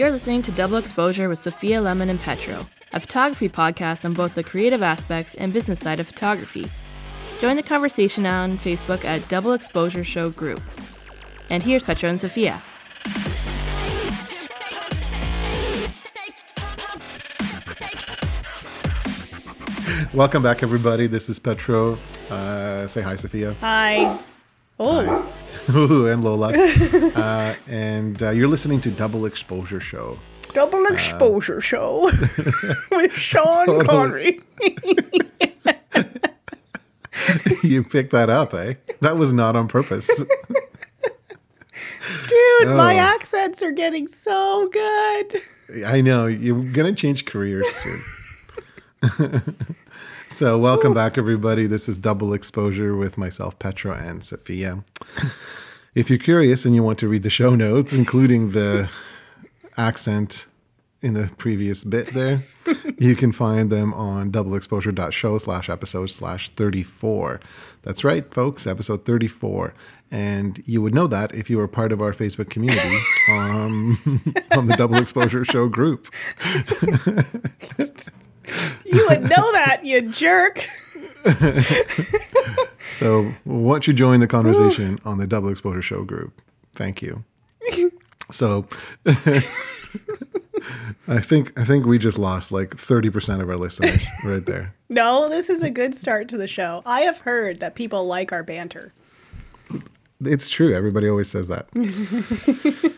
You're listening to Double Exposure with Sophia Lemon and Petro, a photography podcast on both the creative aspects and business side of photography. Join the conversation on Facebook at Double Exposure Show Group. And here's Petro and Sophia. Welcome back, everybody. This is Petro. Uh, say hi, Sophia. Hi. Oh. Ooh, and Lola. uh, and uh, you're listening to Double Exposure Show. Double Exposure Show with Sean Connery. you picked that up, eh? That was not on purpose. Dude, my accents are getting so good. I know. You're going to change careers soon. So, welcome back, everybody. This is Double Exposure with myself, Petro, and Sophia. If you're curious and you want to read the show notes, including the accent in the previous bit there, you can find them on doubleexposure.show slash episode slash 34. That's right, folks, episode 34. And you would know that if you were part of our Facebook community um, on the Double Exposure Show group. You would know that, you jerk. So, once you join the conversation on the Double Exposure Show group, thank you. So, I think I think we just lost like thirty percent of our listeners right there. No, this is a good start to the show. I have heard that people like our banter. It's true. Everybody always says that. the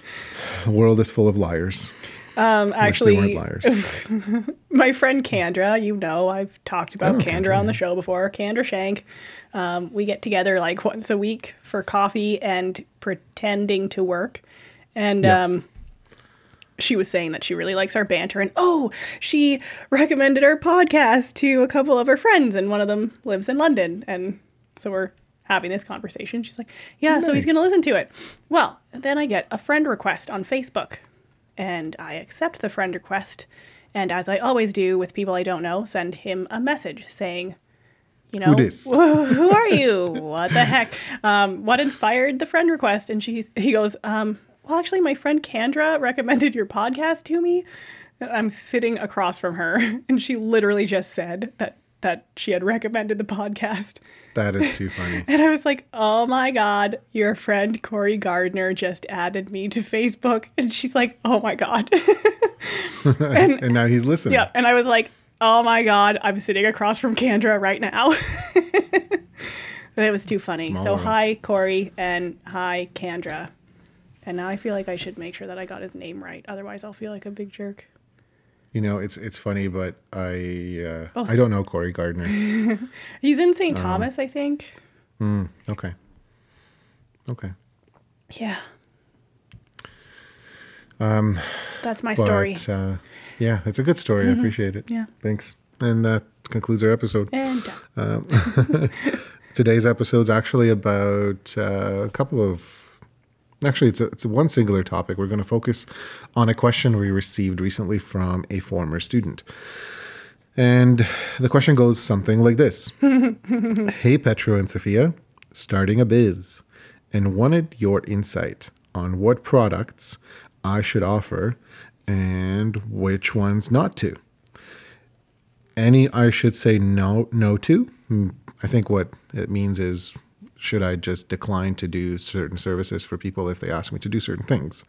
world is full of liars. Um, actually, my friend Kendra, you know, I've talked about Kendra, Kendra, on the show before. Kendra Shank. Um, we get together like once a week for coffee and pretending to work. And um, she was saying that she really likes our banter. And oh, she recommended our podcast to a couple of her friends, and one of them lives in London. And so we're having this conversation. She's like, Yeah, so he's going to listen to it. Well, then I get a friend request on Facebook and I accept the friend request. And as I always do with people I don't know, send him a message saying, you know, "Who who are you? What the heck? Um, what inspired the friend request? And she's, he goes, um, well, actually, my friend Kendra recommended your podcast to me. I'm sitting across from her, and she literally just said that that she had recommended the podcast. That is too funny. And I was like, oh my God, your friend Corey Gardner just added me to Facebook. And she's like, oh my God. and And now he's listening. yeah, and I was like, oh my God, I'm sitting across from Kendra right now. It was too funny. Small so hi, Corey, and hi, Kendra. And now I feel like I should make sure that I got his name right. Otherwise, I'll feel like a big jerk. You know, it's it's funny, but I uh, Oh. I don't know Corey Gardner. He's in St. Uh-huh. Thomas, I think. Okay. Okay. Yeah. That's my But story. uh, yeah, it's a good story. I appreciate it. Yeah. Thanks. And that concludes our episode. And done. Today's episode's actually about uh, a couple of. Actually, it's a, it's a one singular topic. We're going to focus on a question we received recently from a former student. And the question goes something like this Hey, Petro and Sophia, starting a biz and wanted your insight on what products I should offer and which ones not to any I should say no no to. Hmm, I think what it means is should I just decline to do certain services for people if they ask me to do certain things?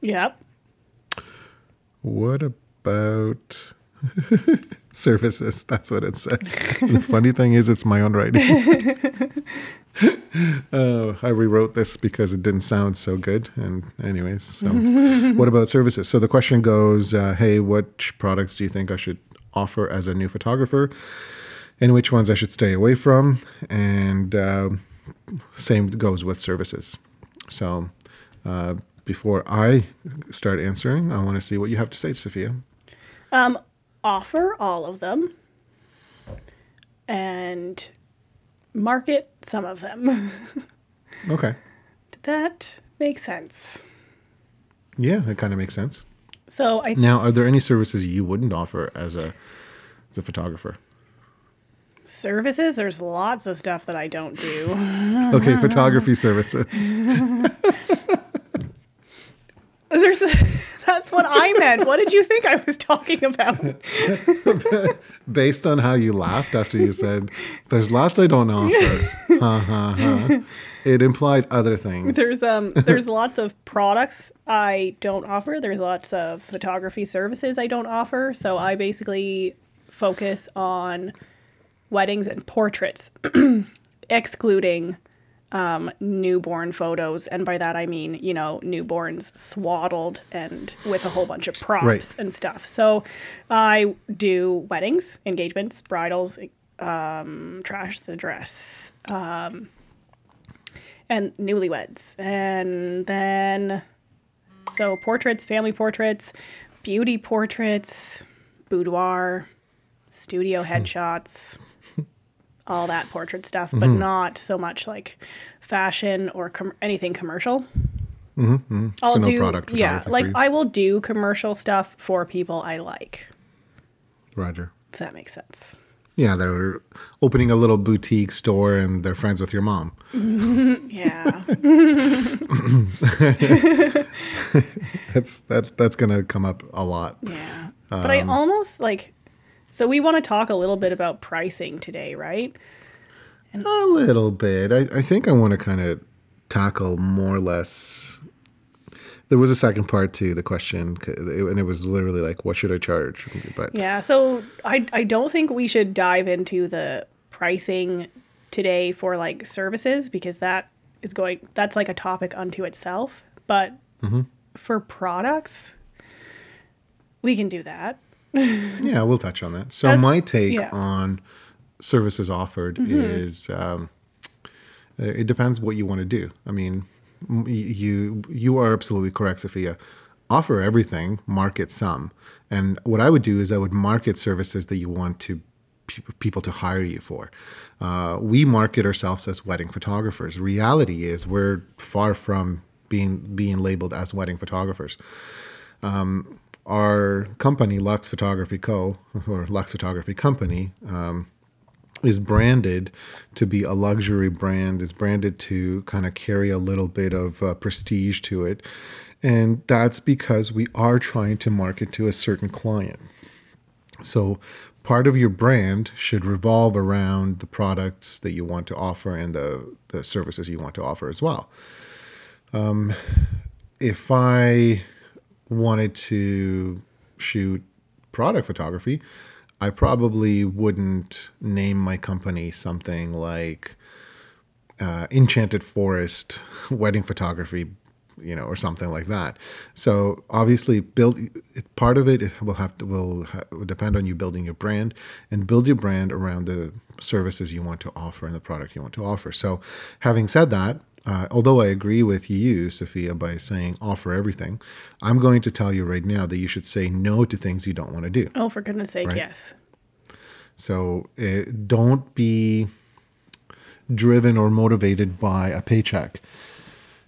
yep. What about services? That's what it says. the funny thing is, it's my own writing. oh, I rewrote this because it didn't sound so good. And, anyways, so what about services? So the question goes uh, Hey, which products do you think I should offer as a new photographer? And which ones I should stay away from? And um same goes with services. So uh, before I start answering, I want to see what you have to say, Sophia. Um, offer all of them and market some of them. Okay. Did that make sense? Yeah, that kind of makes sense. So I Now, are there any services you wouldn't offer as a as a photographer? Services, there's lots of stuff that I don't do. Okay, photography services. There's that's what I meant. What did you think I was talking about? Based on how you laughed after you said, "There's lots I don't offer," ha ha ha. It implied other things. There's um there's lots of products I don't offer. There's lots of photography services I don't offer. So I basically focus on weddings and portraits, excluding um, newborn photos. And by that I mean, you know, newborns swaddled and with a whole bunch of props Right. and stuff. So I do weddings, engagements, bridals, um, trash the dress, um, and newlyweds. And then, so portraits, family portraits, beauty portraits, boudoir, studio headshots, all that portrait stuff, but mm-hmm. not so much like fashion or com- anything commercial. Mm-hmm. mm-hmm. I'll So no do, product yeah, like. I will do commercial stuff for people I like, Roger. if that makes sense. Yeah, they're opening a little boutique store and they're friends with your mom. Yeah. That's that. That's gonna come up a lot. Yeah. Um, but I almost like so we want to talk a little bit about pricing today, right? A little bit. I, I think I want to kind of tackle more or less. There was a second part to the question, and it was literally like, "What should I charge?" But Yeah, so I I don't think we should dive into the pricing today for like services because that is going that's like a topic unto itself, but mm-hmm. for products we can do that. Yeah, we'll touch on that. So That's- my take yeah. Mm-hmm. on services offered is um, it depends what you want to do. I mean, you you are absolutely correct, Sophia. Offer everything, market some, and what I would do is I would market services that you want to pe- people to hire you for. Uh, we market ourselves as wedding photographers. Reality is we're far from being being labeled as wedding photographers our company, Lux Photography Co., or Lux Photography Company, um, is branded to be a luxury brand, is branded to kind of carry a little bit of uh, prestige to it. And that's because we are trying to market to a certain client. So part of your brand should revolve around the products that you want to offer and the, the services you want to offer as well. Um, if I wanted to shoot product photography, I probably wouldn't name my company something like uh, Enchanted Forest Wedding Photography, you know, or something like that. So obviously, build it, part of it will have to will, ha, will depend on you building your brand and build your brand around the services you want to offer and the product you want to offer. So, having said that. Uh, although I agree with you, Sophia, by saying offer everything, I'm going to tell you right now that you should say no to things you don't want to do. Oh, for goodness sake, Right. yes. So uh, don't be driven or motivated by a paycheck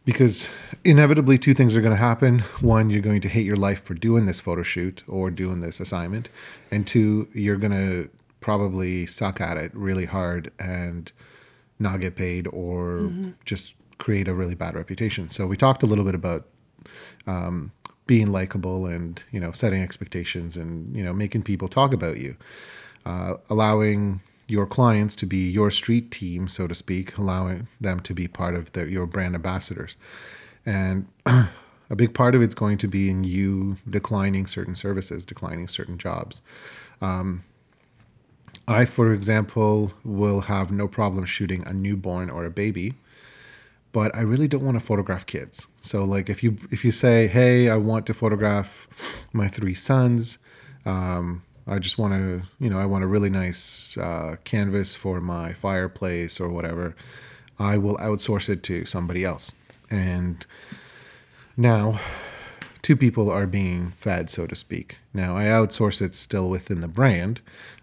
because inevitably two things are going to happen. One, you're going to hate your life for doing this photo shoot or doing this assignment. And two, you're going to probably suck at it really hard and not get paid or just create a really bad reputation. So we talked a little bit about um, being likable and you know setting expectations and you know making people talk about you. Uh, allowing your clients to be your street team so to speak allowing them to be part of your brand ambassadors. And a big part of it's going to be in you declining certain services declining certain jobs. I, for example, will have no problem shooting a newborn or a baby, but I really don't want to photograph kids. So, like, if you if you say, "Hey, I want to photograph my three sons," um, I just want to, you know, I want a really nice uh, canvas for my fireplace or whatever. I will outsource it to somebody else, and now two people are being fed, so to speak. Now, I outsource it still within the brand.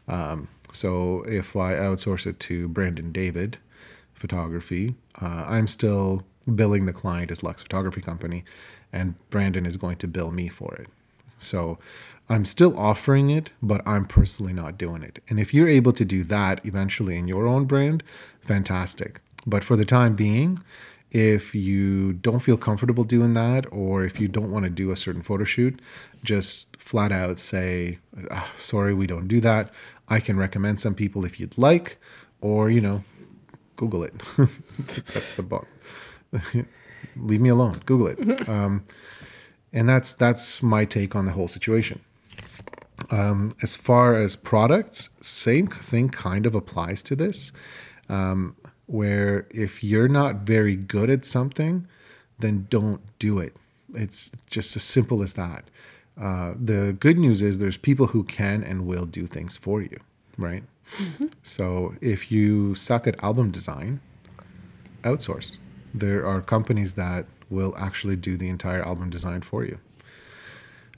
Um, so if I outsource it to Brandon David Photography, uh, I'm still billing the client as Lux Photography Company, and Brandon is going to bill me for it. So I'm still offering it, but I'm personally not doing it. And if you're able to do that eventually in your own brand, fantastic. But for the time being, if you don't feel comfortable doing that, or if you don't want to do a certain photo shoot, just flat out say, "Ah, sorry, we don't do that. I can recommend some people if you'd like, or, you know, Google it. that's the book. Leave me alone. Google it. Um, and that's that's my take on the whole situation. Um, as far as products, same thing kind of applies to this. Um, where if you're not very good at something, then don't do it. It's just as simple as that. Uh, the good news is there's people who can and will do things for you, right? So if you suck at album design, outsource. There are companies that will actually do the entire album design for you.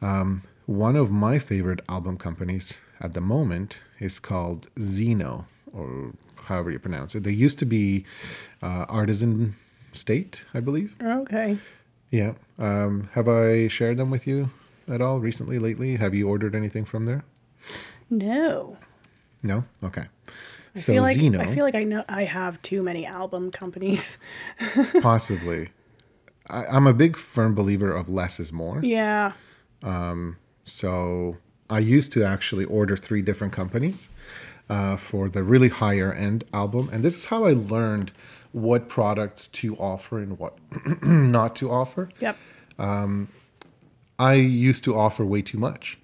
Um, one of my favorite album companies at the moment is called Zno, or however you pronounce it. They used to be uh, Artisan State, I believe. Okay. Yeah. Um, have I shared them with you at all recently, lately? Have you ordered anything from there? No. No. Okay. I so feel like Zno, I feel like I know I have too many album companies. possibly. I, I'm a big firm believer of less is more. Yeah. Um, So I used to actually order three different companies uh, for the really higher end album, and this is how I learned what products to offer and what not to offer. Yep. Um, I used to offer way too much.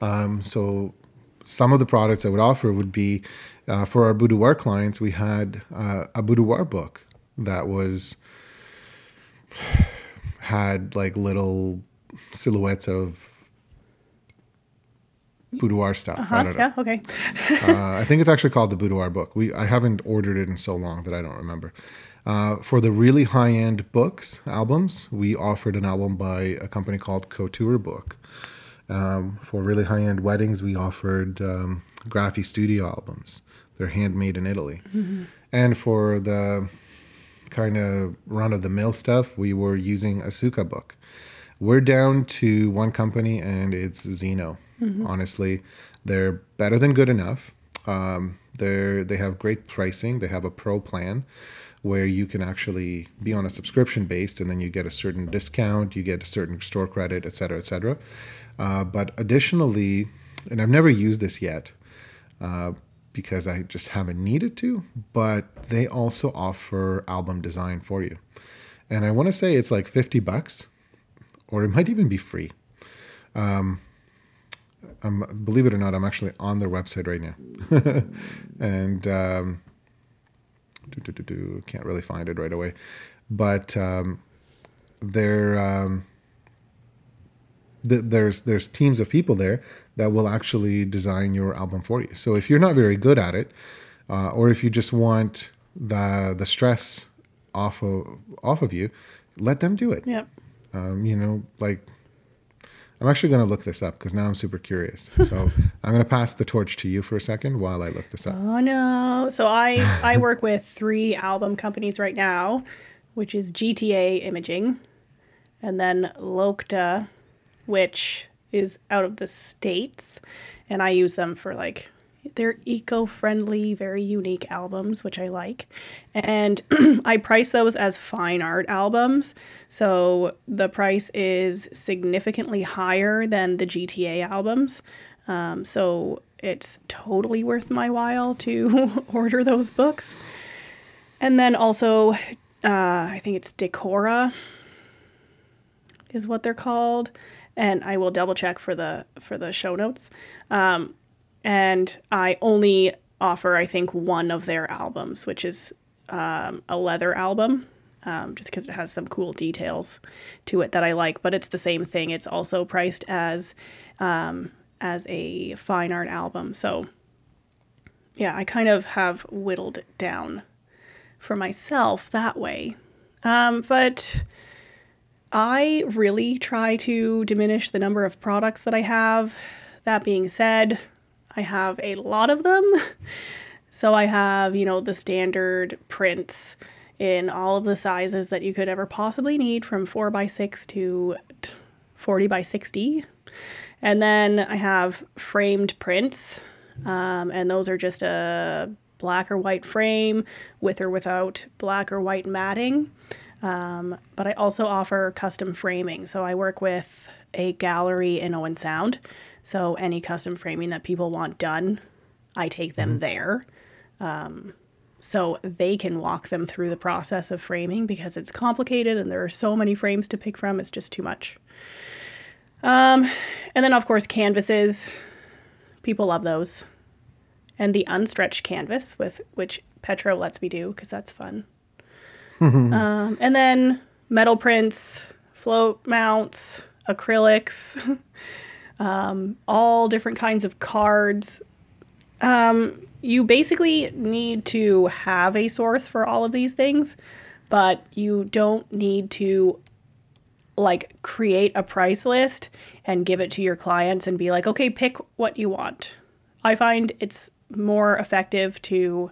Um, so some of the products I would offer would be uh, for our boudoir clients. We had uh, a boudoir book that was had like little silhouettes of boudoir stuff. I Huh? don't know. Yeah. Okay. Uh, I think it's actually called the Boudoir Book. We I haven't ordered it in so long that I don't remember. Uh, for the really high end books albums, we offered an album by a company called Couture Book. Um, for really high end weddings, we offered um, Studio albums. They're handmade in Italy. And for the kind of run of the mill stuff, we were using Asuka Book. We're down to one company, and it's Zno. Honestly, they're better than good enough. Um, they're they have great pricing. They have a pro plan where you can actually be on a subscription based, and then you get a certain discount, you get a certain store credit, et cetera, et cetera. Uh, but additionally, and I've never used this yet uh, because I just haven't needed to, but they also offer album design for you. And I want to say it's like 50 bucks, or it might even be free. Um, I'm, believe it or not, I'm actually on their website right now. and um, can't really find it right away. But um, they're. Um, th- there's there's teams of people there that will actually design your album for you. So if you're not very good at it, uh, or if you just want the the stress off of off of you, let them do it. Yep. Um, you know, like I'm actually going to look this up because now I'm super curious. So I'm going to pass the torch to you for a second while I look this up. Oh no. So I I work with three album companies right now, which is GTA Imaging, and then Lokta, which is out of the states, and I use them for like they're eco-friendly, very unique albums, which I like. And I price those as fine art albums. So the price is significantly higher than the GTA albums. Um, so it's totally worth my while to order those books. And then also, uh, I think it's Decora is what they're called, and I will double check for the for the show notes. Um, and I only offer, I think, one of their albums, which is um, a leather album, um, just because it has some cool details to it that I like. But it's the same thing. It's also priced as um, as a fine art album. So yeah, I kind of have whittled it down for myself that way. Um, but I really try to diminish the number of products that I have. That being said, I have a lot of them. So I have, you know, the standard prints in all of the sizes that you could ever possibly need from 4 by 6 to 40 by 60. And then I have framed prints, um, and those are just a black or white frame with or without black or white matting. Um, but I also offer custom framing. So I work with a gallery in Owen Sound. So any custom framing that people want done, I take them there. Um, so they can walk them through the process of framing because it's complicated and there are so many frames to pick from. It's just too much. Um, and then, of course, canvases. People love those. And the unstretched canvas, with which Petro lets me do because that's fun. Um, and then metal prints, float mounts, acrylics, um, all different kinds of cards. Um, you basically need to have a source for all of these things, but you don't need to like create a price list and give it to your clients and be like, okay, pick what you want. I find it's more effective to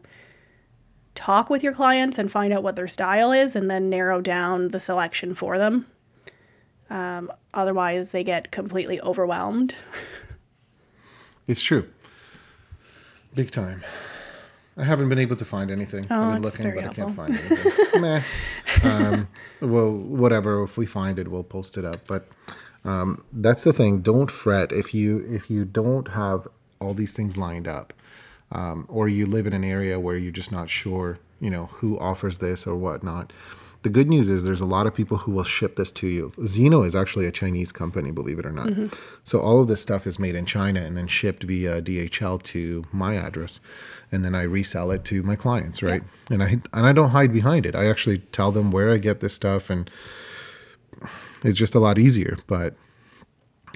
talk with your clients and find out what their style is and then narrow down the selection for them. Um, otherwise, they get completely overwhelmed. It's true. Big time. I haven't been able to find anything. Oh, I've been that's looking, but I can't find anything. Meh. Um, well, whatever. If we find it, we'll post it up. But um, that's the thing. Don't fret if you if you don't have all these things lined up, um, or you live in an area where you're just not sure, you know, who offers this or whatnot. The good news is there's a lot of people who will ship this to you. Zno is actually a Chinese company, believe it or not. So all of this stuff is made in China and then shipped via DHL to my address, and then I resell it to my clients, right? And I and I don't hide behind it. I actually tell them where I get this stuff, and it's just a lot easier. But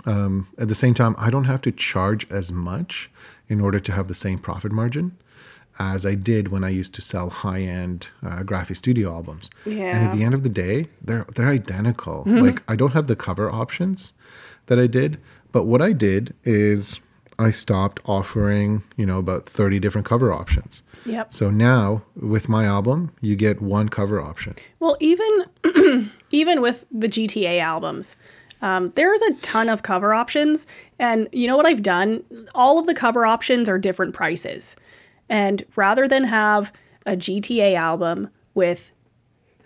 um, at the same time, I don't have to charge as much in order to have the same profit margin as I did when I used to sell high-end uh, Graphistudio albums. Yeah. And at the end of the day, they're they're identical. Like I don't have the cover options that I did, but what I did is I stopped offering, you know, about 30 different cover options. Yep. So now with my album, you get one cover option. Well, even even with the GTA albums, um, there's a ton of cover options, and you know what I've done? All of the cover options are different prices, and rather than have a GTA album with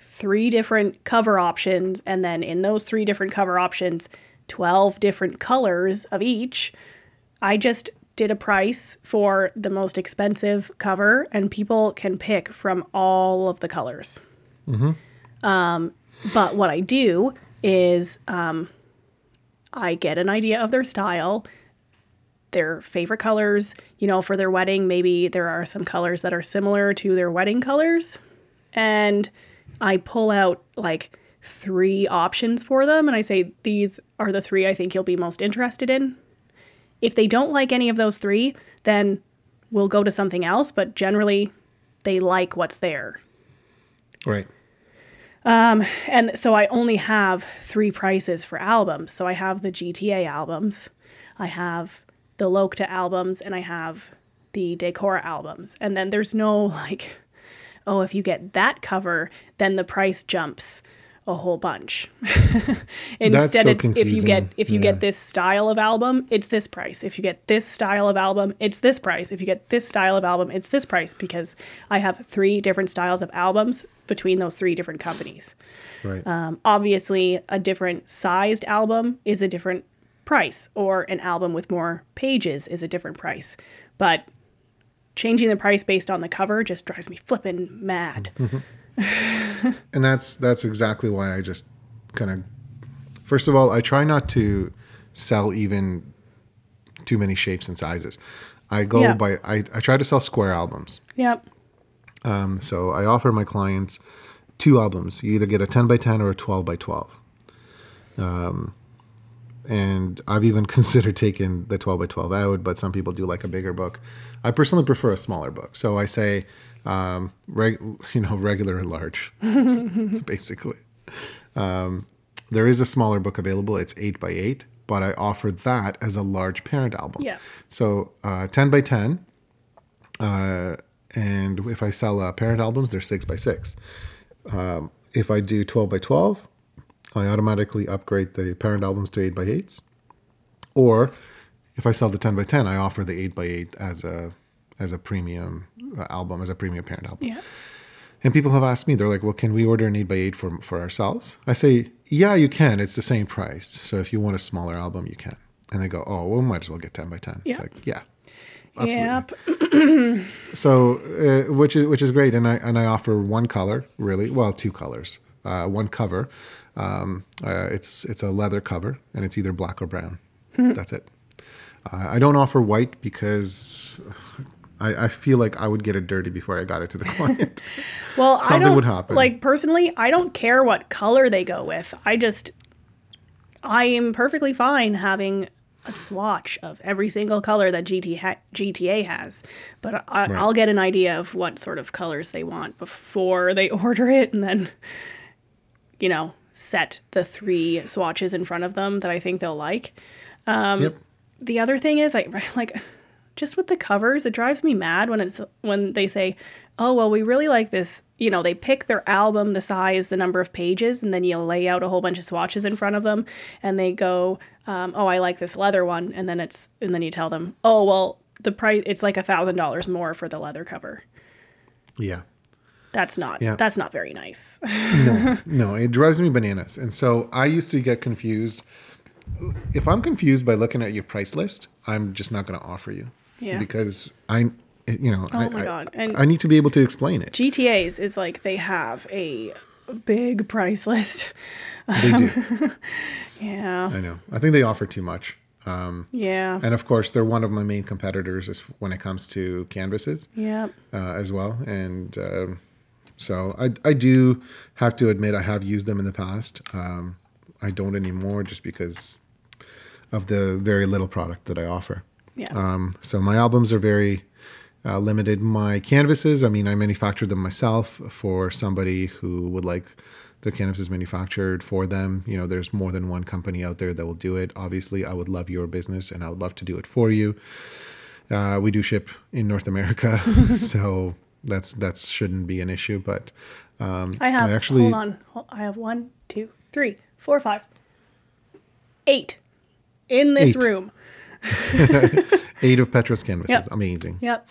three different cover options, and then in those three different cover options, twelve different colors of each, I just did a price for the most expensive cover, and people can pick from all of the colors. But what I do is um, I get an idea of their style, their favorite colors. You know, for their wedding, maybe there are some colors that are similar to their wedding colors. And I pull out like three options for them and I say, these are the three I think you'll be most interested in. If they don't like any of those three, then we'll go to something else. But generally, they like what's there. Right. Um, and so I only have three prices for albums. So I have the GTA albums, I have the Lokta albums, and I have the Decora albums. And then there's no like, oh, if you get that cover, then the price jumps a whole bunch. Instead, so it's if you get if you Yeah. get this style of album, it's this price. If you get this style of album, it's this price. If you get this style of album, it's this price because I have three different styles of albums between those three different companies. Right. Um, obviously, a different sized album is a different price, or an album with more pages is a different price. But changing the price based on the cover just drives me flippin' mad. and that's that's exactly why I just kind of first of all I try not to sell even too many shapes and sizes. I go Yeah. by I, I try to sell square albums. Yep. Um, so I offer my clients two albums. You either get a 10 by 10 or a 12 by 12. Um, and I've even considered taking the 12 by 12 out, but some people do like a bigger book. I personally prefer a smaller book. So I say, um, reg, you know, regular and large, basically. Um, there is a smaller book available. It's 8 by 8, but I offer that as a large parent album. Yeah. So uh, 10 by 10, uh, and if I sell uh, parent albums, they're six by six. Um, if I do 12 by 12, I automatically upgrade the parent albums to eight by eights. Or if I sell the 10 by 10, I offer the 8 by 8 as a as a premium album, as a premium parent album. Yeah. And people have asked me, they're like, well, can we order an 8 by 8 for, for ourselves? I say, yeah, you can. It's the same price. So if you want a smaller album, you can. And they go, oh, well, we might as well get 10 by 10. It's like, yeah. Absolutely. Yep. So, uh, which is which is great, and I and I offer one color, really, well, two colors, uh, one cover. Um, uh, it's it's a leather cover, and it's either black or brown. That's it. Uh, I don't offer white because I, I feel like I would get it dirty before I got it to the client. Well, I Something don't would happen. like personally. I don't care what color they go with. I just, I am perfectly fine having a swatch of every single color that GT ha- GTA has, but I, I'll get an idea of what sort of colors they want before they order it, and then, you know, set the three swatches in front of them that I think they'll like. Um, yep. the other thing is I like just with the covers, it drives me mad when it's when they say, "Oh, well, we really like this." You know, they pick their album, the size, the number of pages, and then you lay out a whole bunch of swatches in front of them, and they go, um, "Oh, I like this leather one," and then it's and then you tell them, "Oh, well, the price it's like a thousand dollars more for the leather cover." Yeah. That's not Yeah. that's not very nice. No, it drives me bananas. And so I used to get confused. If I'm confused by looking at your price list, I'm just not going to offer you. Yeah. Because I, you know, I, Oh my God. And- I need to be able to explain it. GTA's is like they have a big price list. They do. Yeah. I know. I think they offer too much. Um, Yeah. and of course, they're one of my main competitors when it comes to canvases Yeah. uh, as well. And um, so I, I do have to admit I have used them in the past. Um, I don't anymore just because of the very little product that I offer. Yeah. Um, so my albums are very uh, limited. My canvases, I mean, I manufactured them myself for somebody who would like their canvases manufactured for them. You know, there's more than one company out there that will do it. Obviously, I would love your business and I would love to do it for you. Uh, we do ship in North America, so that's that shouldn't be an issue. But um, I have. actually hold on. I have one, two, three, four, five, eight in this Eight. room. eight of Petro's canvases. Yep. Amazing. Yep.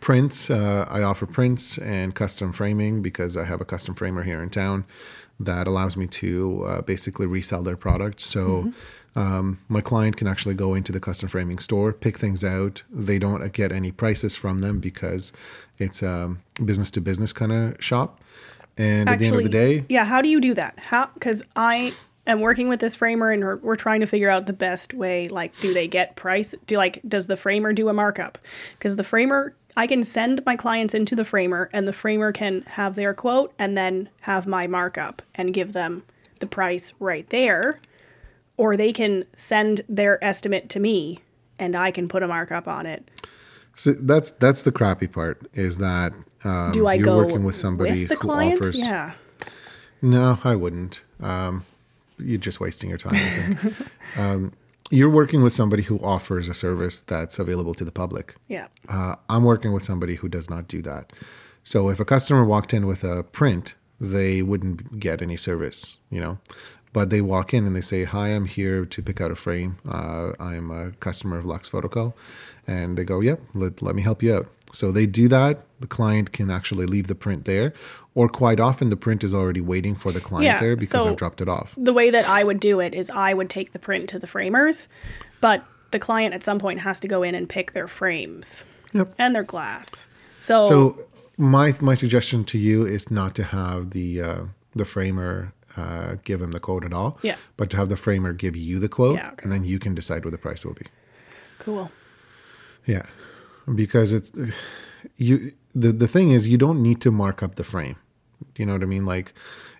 prints uh, i offer prints and custom framing because i have a custom framer here in town that allows me to uh, basically resell their product so um, my client can actually go into the custom framing store pick things out they don't get any prices from them because it's a business to business kind of shop and at the end of the day yeah. How do you do that? How? Because I am working with this framer, and we're, we're trying to figure out the best way. Like, do they get price? Do like does the framer do a markup? Because the framer, I can send my clients into the framer, and the framer can have their quote, and then have my markup, and give them the price right there, or they can send their estimate to me, and I can put a markup on it. so that's that's the crappy part is that um, Do I you're go working with somebody with the who client? offers Yeah. No, I wouldn't. Um, you're just wasting your time. I think. um, you're working with somebody who offers a service that's available to the public. Yeah. Uh, I'm working with somebody who does not do that. So if a customer walked in with a print, they wouldn't get any service, you know. But they walk in and they say, "Hi, I'm here to pick out a frame. Uh, I'm a customer of Lux Photoco," and they go, "Yep, let, let me help you out." So they do that. The client can actually leave the print there, or quite often the print is already waiting for the client Yeah, there because so- I've dropped it off. the way that I would do it is I would take the print to the framers, but the client at some point has to go in and pick their frames Yep. and their glass. So, So my my suggestion to you is not to have the uh, the framer uh, give him the quote at all. Yeah. But to have the framer give you the quote, Yeah, okay. and then you can decide what the price will be. cool. Yeah, because it's you. The the thing is, you don't need to mark up the frame. You know what I mean? Like,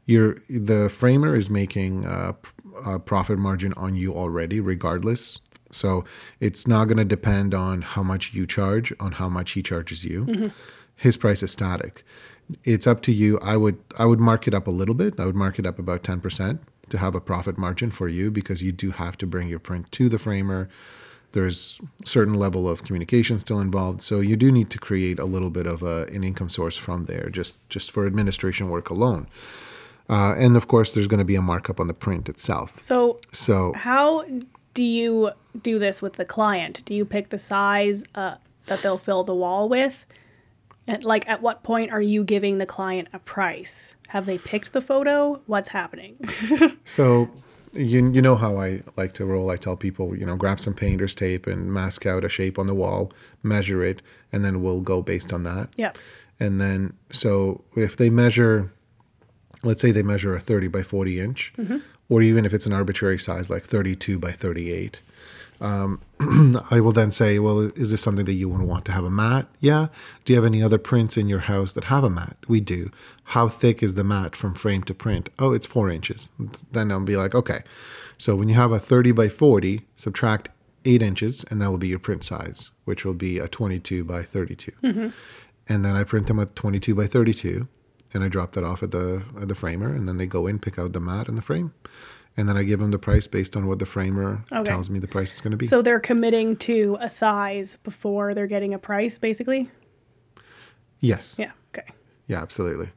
you're the framer is making a, a profit margin on you already, regardless. So it's not going to depend on how much you charge, on how much he charges you. His price is static. It's up to you. I would I would mark it up a little bit. I would mark it up about ten percent to have a profit margin for you because you do have to bring your print to the framer there's certain level of communication still involved so you do need to create a little bit of a, an income source from there just just for administration work alone uh, and of course there's going to be a markup on the print itself So, so how do you do this with the client? Do you pick the size uh, that they'll fill the wall with? And like, at what point are you giving the client a price? Have they picked the photo? What's happening? So you you know how I like to roll. I tell people, you know, grab some painter's tape and mask out a shape on the wall, measure it, and then we'll go based on that. yeah. And then so if they measure let's say they measure a 30 by 40 inch mm-hmm. or even if it's an arbitrary size like 32 by 38 um, I will then say, well, is this something that you would want to have a mat? Yeah. Do you have any other prints in your house that have a mat? We do. How thick is the mat from frame to print? Oh, it's four inches. Then I'll be like, okay. So when you have a 30 by 40, subtract eight inches, and that will be your print size, which will be a 22 by 32. And then I print them at 22 by 32, and I drop that off at the at the framer, and then they go in, pick out the mat and the frame. And then I give them the price based on what the framer Okay. tells me the price is going to be. So they're committing to a size before they're getting a price, basically? yes. Yeah. Okay. Yeah, absolutely.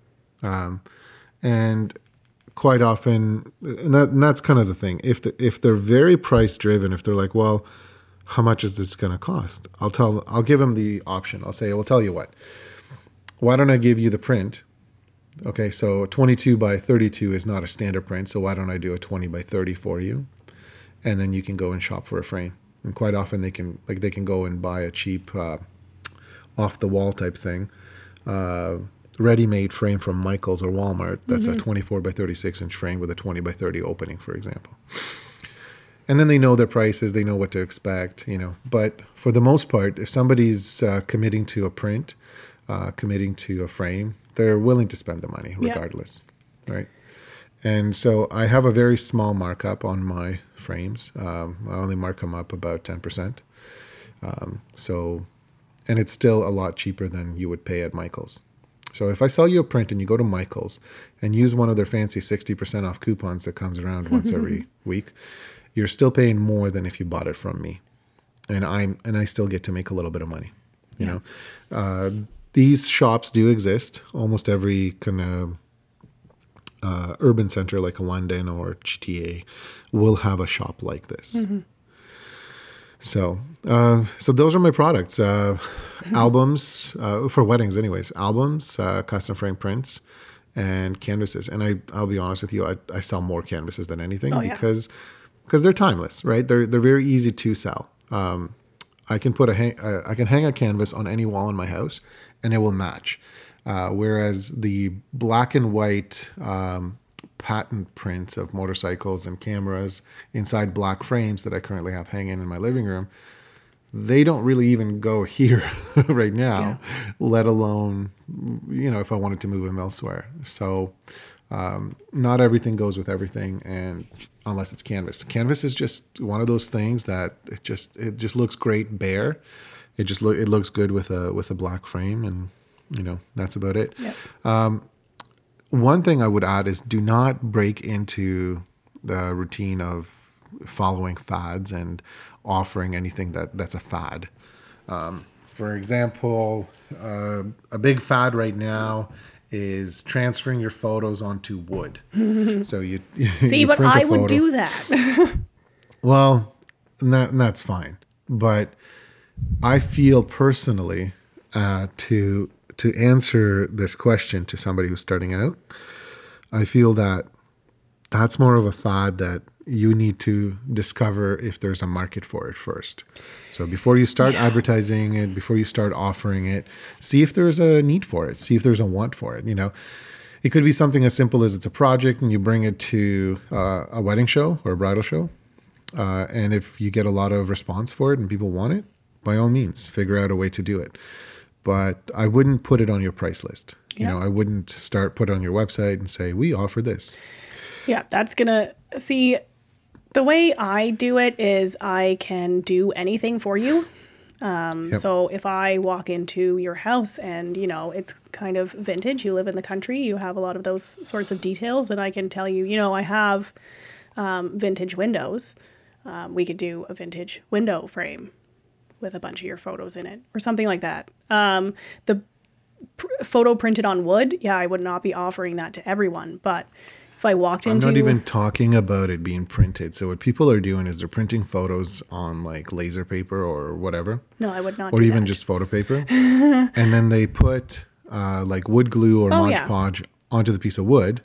Um, and quite often, and, that, and that's kind of the thing. If the, if they're very price driven, if they're like, well, how much is this going to cost? I'll tell. I'll give them the option. I'll say, I will tell you what. Why don't I give you the print? Okay, so 22 by 32 is not a standard print, so why don't I do a 20 by 30 for you? And then you can go and shop for a frame. And quite often they can like they can go and buy a cheap uh, off the wall type thing uh, ready-made frame from Michaels or Walmart. That's a 24 by 36 inch frame with a 20 by 30 opening, for example. And then they know their prices, they know what to expect, you know. But for the most part, if somebody's uh, committing to a print, uh, committing to a frame, they're willing to spend the money Yeah. regardless, right? And so I have a very small markup on my frames. Um, I only mark them up about 10%. Um, so, and it's still a lot cheaper than you would pay at Michael's. So if I sell you a print and you go to Michael's and use one of their fancy 60% off coupons that comes around once every week, you're still paying more than if you bought it from me. And I'm and I still get to make a little bit of money. You know. Uh, these shops do exist. Almost every kind of uh, urban center like London or GTA will have a shop like this. So, uh, so those are my products. Uh, albums uh, for weddings, anyways. Albums, uh, custom frame prints, and canvases. And I, I'll be honest with you, I, I sell more canvases than anything Oh, because because they're timeless, right? They're they're very easy to sell. Um, I can put a hang, uh, I can hang a canvas on any wall in my house, and it will match. Uh, whereas the black and white um, patent prints of motorcycles and cameras inside black frames that I currently have hanging in my living room, they don't really even go here right now, let alone, you know, if I wanted to move them elsewhere. So, um, not everything goes with everything, and unless it's canvas, canvas is just one of those things that it just it just looks great bare. It just look it looks good with a with a black frame, and you know that's about it. Yep. One thing I would add is do not break into the routine of following fads and offering anything that that's a fad. Um, for example, uh, a big fad right now is transferring your photos onto wood. so you See, you but I would do that. well, and that, and that's fine. But I feel personally uh, to to answer this question to somebody who's starting out, I feel that that's more of a fad that you need to discover if there's a market for it first. So before you start advertising it, before you start offering it, see if there's a need for it, see if there's a want for it. You know, it could be something as simple as it's a project and you bring it to uh, a wedding show or a bridal show. Uh, and if you get a lot of response for it and people want it, by all means, figure out a way to do it. But I wouldn't put it on your price list. You know, I wouldn't start put it on your website and say we offer this. Yeah, that's gonna see. The way I do it is I can do anything for you. Um, Yep. So if I walk into your house and you know it's kind of vintage, you live in the country, you have a lot of those sorts of details, then I can tell you, you know, I have um, vintage windows. Um, we could do a vintage window frame with a bunch of your photos in it or something like that. Um, the pr- photo printed on wood, yeah, I would not be offering that to everyone, but if I walked into, I'm not even talking about it being printed. So what people are doing is they're printing photos on like laser paper or whatever, no, I would not. or even that. just photo paper, and then they put uh, like wood glue or Oh, Mod yeah. Podge onto the piece of wood,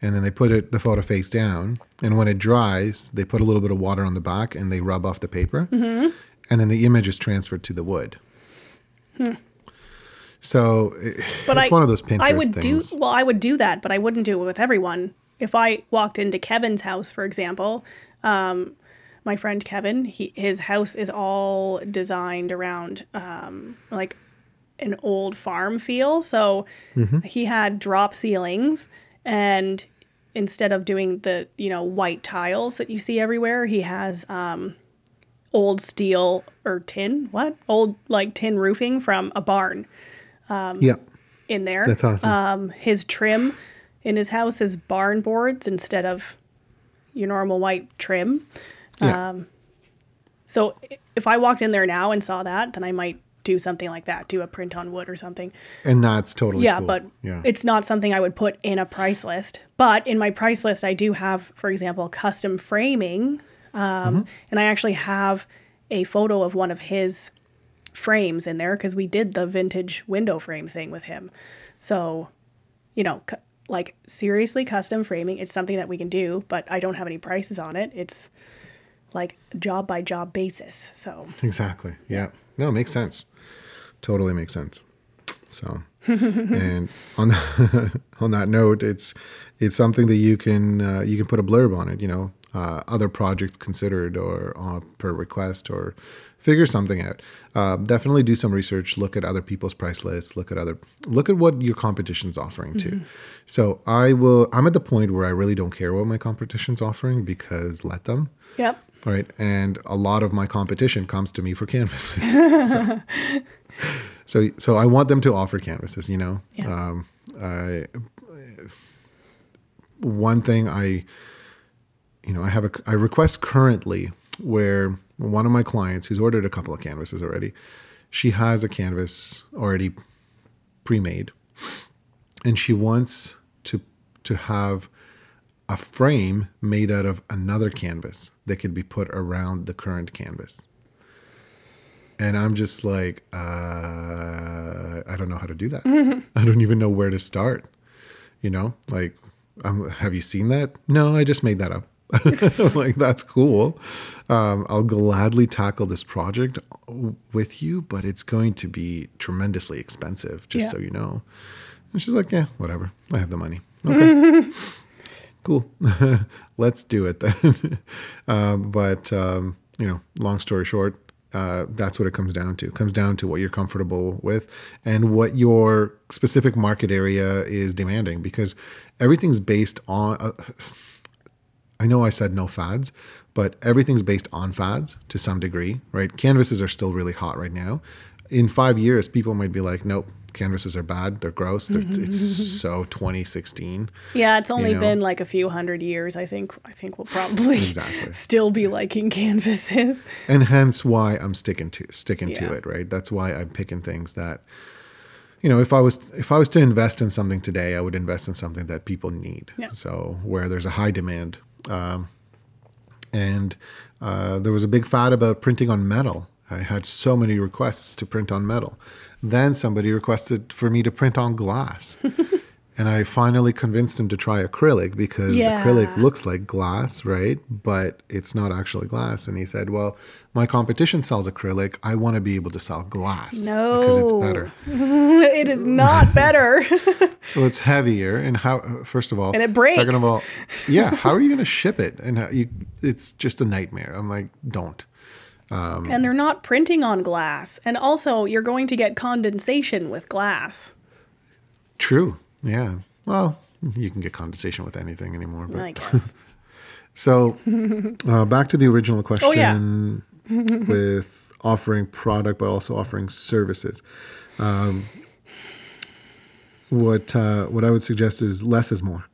and then they put it the photo face down, and when it dries, they put a little bit of water on the back and they rub off the paper, Mm-hmm. And then the image is transferred to the wood. So it- Hmm. But it's I, one of those Pinterest I would things. do well. I would do that, but I wouldn't do it with everyone. If I walked into Kevin's house, for example, um, my friend Kevin, he, his house is all designed around um, like an old farm feel. So Mm-hmm. he had drop ceilings, and instead of doing the you know white tiles that you see everywhere, he has um, old steel or tin. What old like tin roofing from a barn yeah, in there. that's awesome. Um, his trim in his house is barn boards instead of your normal white trim. yeah. Um, So if I walked in there now and saw that, then I might do something like that, do a print on wood or something. and that's totally Yeah, cool. but yeah. it's not something I would put in a price list. But in my price list, I do have, for example, custom framing. Um, Mm-hmm. And I actually have a photo of one of his frames in there because we did the vintage window frame thing with him. So, you know, cu- like seriously, custom framing, it's something that we can do, but I don't have any prices on it. It's like job by job basis. So, Exactly. Yeah. No, it makes sense. Totally makes sense. So, and on the, on that note, it's it's something that you can uh, you can put a blurb on it. You know, uh, other projects considered or uh, per request or figure something out. Uh, definitely do some research. Look at other people's price lists. Look at other look at what your competition's offering too. So I will. I'm at the point where I really don't care what my competition's offering because let them. yep. Right. And a lot of my competition comes to me for canvases. so, so, so I want them to offer canvases, you know. Yeah. Um, I, one thing I, you know, I have a, I request currently where one of my clients who's ordered a couple of canvases already, she has a canvas already pre-made and she wants to to have a frame made out of another canvas that could be put around the current canvas. And I'm just like, uh, I don't know how to do that. I don't even know where to start. You know, like, um, have you seen that? No, I just made that up. like, that's cool. Um, I'll gladly tackle this project with you, but it's going to be tremendously expensive, just Yeah. so you know. And she's like, yeah, whatever. I have the money. Okay. cool. Let's do it then. um, but, um, you know, long story short, uh, that's what it comes down to. It comes down to what you're comfortable with and what your specific market area is demanding because everything's based on. Uh, I know I said no fads, but everything's based on fads to some degree, right? Canvases are still really hot right now. In five years, people might be like, nope, canvases are bad. They're gross. They're, mm-hmm. it's so 2016. Yeah, it's only know? been like a few hundred years. I think. I think we'll probably Exactly. still be liking canvases. and hence why I'm sticking to sticking Yeah. to it, right? That's why I'm picking things that you know, if I was if I was to invest in something today, I would invest in something that people need. Yeah. So where there's a high demand, um, and uh, there was a big fad about printing on metal. I had so many requests to print on metal. Then somebody requested for me to print on glass. And I finally convinced him to try acrylic because Yeah. acrylic looks like glass, right? But it's not actually glass. And he said, Well, my competition sells acrylic. I want to be able to sell glass No, because it's better. it is not better. Well, it's heavier. And how, first of all, And it breaks. Second of all, yeah, how are you going to ship it? And how you, it's just a nightmare. I'm like, don't. and they're not printing on glass. And also, you're going to get condensation with glass. True. Yeah. Well, you can get condensation with anything anymore. But. I guess. So, uh, back to the original question. Oh, question with offering product, but also offering services. Um, what uh, what I would suggest is less is more.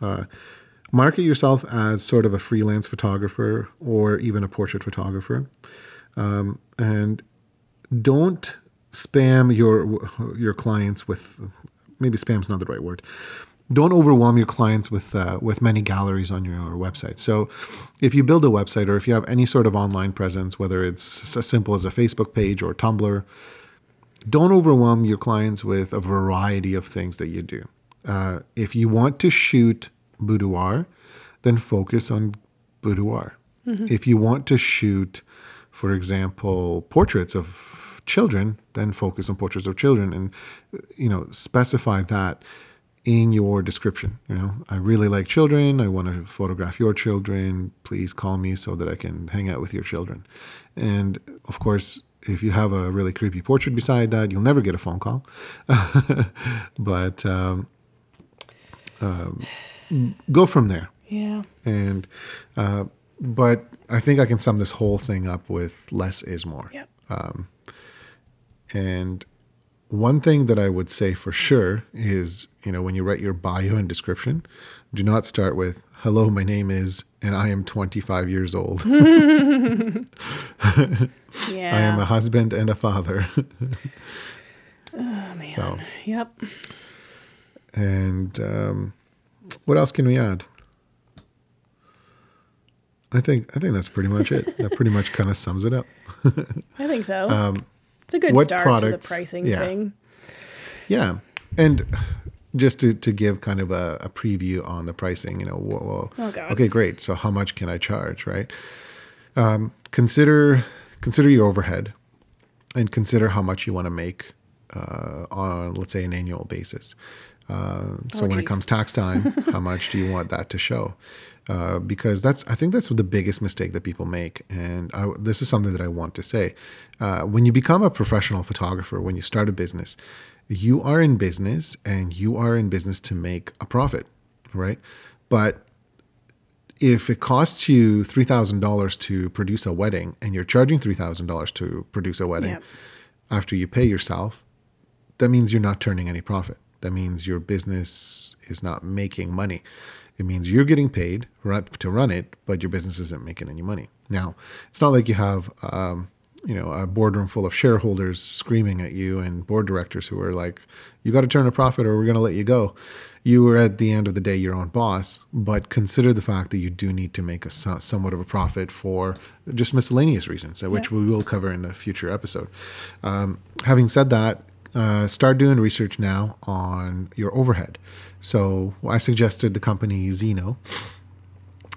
Uh, market yourself as sort of a freelance photographer or even a portrait photographer, um, and don't spam your your clients with maybe spam's not the right word don't overwhelm your clients with uh, with many galleries on your website. So, if you build a website or if you have any sort of online presence, whether it's as simple as a Facebook page or Tumblr, don't overwhelm your clients with a variety of things that you do. Uh, if you want to shoot boudoir, then focus on boudoir. Mm-hmm. If you want to shoot, for example, portraits of children, then focus on portraits of children, and you know specify that in your description. You know, I really like children. I want to photograph your children. Please call me so that I can hang out with your children. And of course, if you have a really creepy portrait beside that, you'll never get a phone call. but um, um, go from there. Yeah. And uh, but I think I can sum this whole thing up with less is more. Yep. Um, and one thing that I would say for sure is, you know, when you write your bio and description, do not start with "Hello, my name is," and I am 25 years old. yeah. I am a husband and a father. oh man. So. Yep. And um, what else can we add? I think I think that's pretty much it. that pretty much kind of sums it up. I think so. Um, it's a good start products, to the pricing yeah. thing. Yeah, and just to, to give kind of a, a preview on the pricing, you know, well, oh okay, great. So how much can I charge, right? Um, consider consider your overhead, and consider how much you want to make uh, on, let's say, an annual basis. Uh, so oh, when it comes tax time, how much do you want that to show? Uh, because that's I think that's the biggest mistake that people make, and I, this is something that I want to say. Uh, when you become a professional photographer, when you start a business, you are in business and you are in business to make a profit, right? But if it costs you three thousand dollars to produce a wedding, and you're charging three thousand dollars to produce a wedding, yep. after you pay yourself, that means you're not turning any profit. That means your business is not making money. It means you're getting paid to run it, but your business isn't making any money. Now, it's not like you have, um, you know, a boardroom full of shareholders screaming at you and board directors who are like, "You got to turn a profit, or we're going to let you go." You are at the end of the day your own boss, but consider the fact that you do need to make a somewhat of a profit for just miscellaneous reasons, which yeah. we will cover in a future episode. Um, having said that, uh, start doing research now on your overhead. So I suggested the company Zno,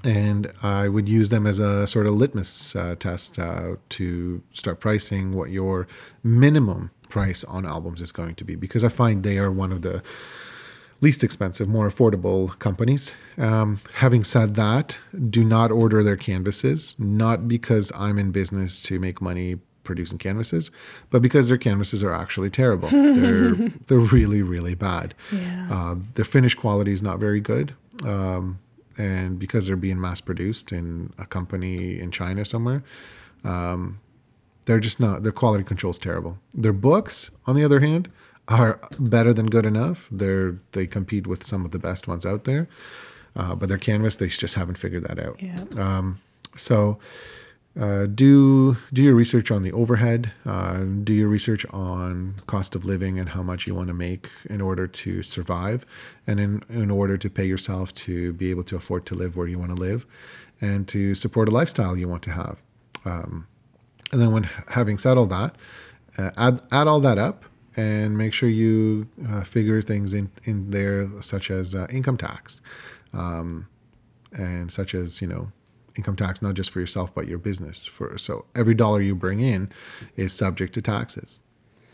and I would use them as a sort of litmus uh, test uh, to start pricing what your minimum price on albums is going to be, because I find they are one of the least expensive, more affordable companies. Um, having said that, do not order their canvases, not because I'm in business to make money producing canvases, but because their canvases are actually terrible. they're they're really really bad. Yeah. Uh, their finish quality is not very good, um, and because they're being mass produced in a company in China somewhere, um, they're just not. Their quality control is terrible. Their books, on the other hand, are better than good enough. They're they compete with some of the best ones out there, uh, but their canvas they just haven't figured that out. Yeah. Um, so uh, do do your research on the overhead. Uh, do your research on cost of living and how much you want to make in order to survive, and in in order to pay yourself to be able to afford to live where you want to live, and to support a lifestyle you want to have. Um, and then when having said all that, uh, add add all that up and make sure you uh, figure things in in there such as uh, income tax, um, and such as you know income tax not just for yourself but your business. For so every dollar you bring in is subject to taxes.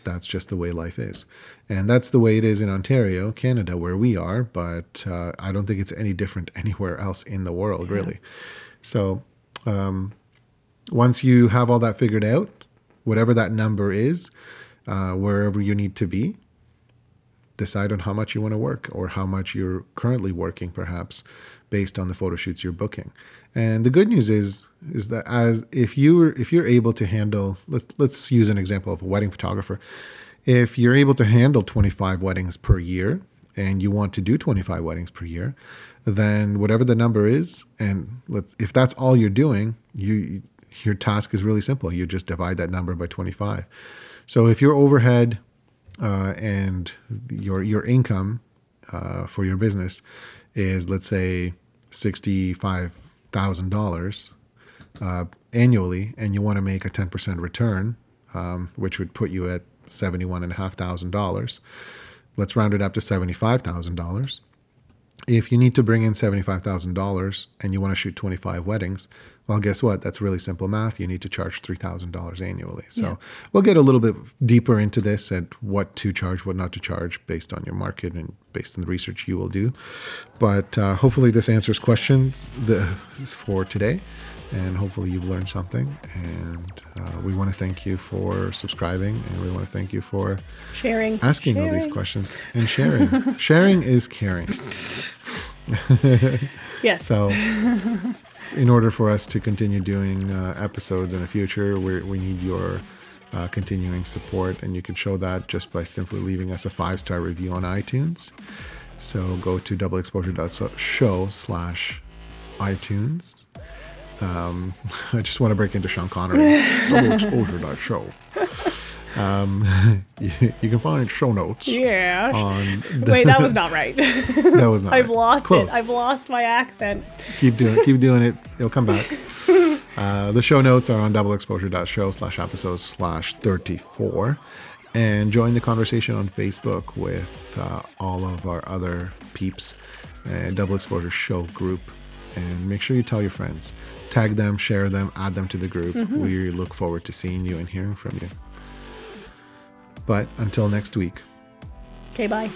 That's just the way life is. And that's the way it is in ontario canada where we are but uh, i don't think it's any different anywhere else in the world yeah. really. So um, once you have all that figured out whatever that number is uh, wherever you need to be decide on how much you want to work or how much you're currently working perhaps based on the photo shoots you're booking and the good news is is that as if you're if you're able to handle let's let's use an example of a wedding photographer. If you're able to handle 25 weddings per year and you want to do 25 weddings per year, then whatever the number is and let's if that's all you're doing, you your task is really simple. You just divide that number by 25. So if your overhead uh, and your your income uh, for your business is, let's say, $65,000 uh, annually, and you want to make a 10% return, um, which would put you at $71,500, let's round it up to $75,000 if you need to bring in $75,000 and you want to shoot 25 weddings, well, guess what? That's really simple math. You need to charge $3,000 annually. So Yeah. we'll get a little bit deeper into this and what to charge, what not to charge based on your market and based on the research you will do. But uh, hopefully, this answers questions the, for today. And hopefully, you've learned something. And uh, we want to thank you for subscribing and we want to thank you for Sharing. asking all these questions and sharing. sharing is caring. Yes. So, in order for us to continue doing uh, episodes in the future, we we need your uh, continuing support, and you can show that just by simply leaving us a five star review on iTunes. So go to doubleexposure.show slash iTunes. Um, I just want to break into Sean Connery. doubleexposure.show. Um, you, you can find show notes yeah. on. Wait, that was not right. that was not. I've right. lost Close. it. I've lost my accent. keep doing keep doing it it'll come back uh, the show notes are on doubleexposure.show slash episodes slash 34 and join the conversation on facebook with uh, all of our other peeps and double exposure show group and make sure you tell your friends tag them, share them, add them to the group. Mm-hmm. We look forward to seeing you and hearing from you. But until next week. Okay, bye.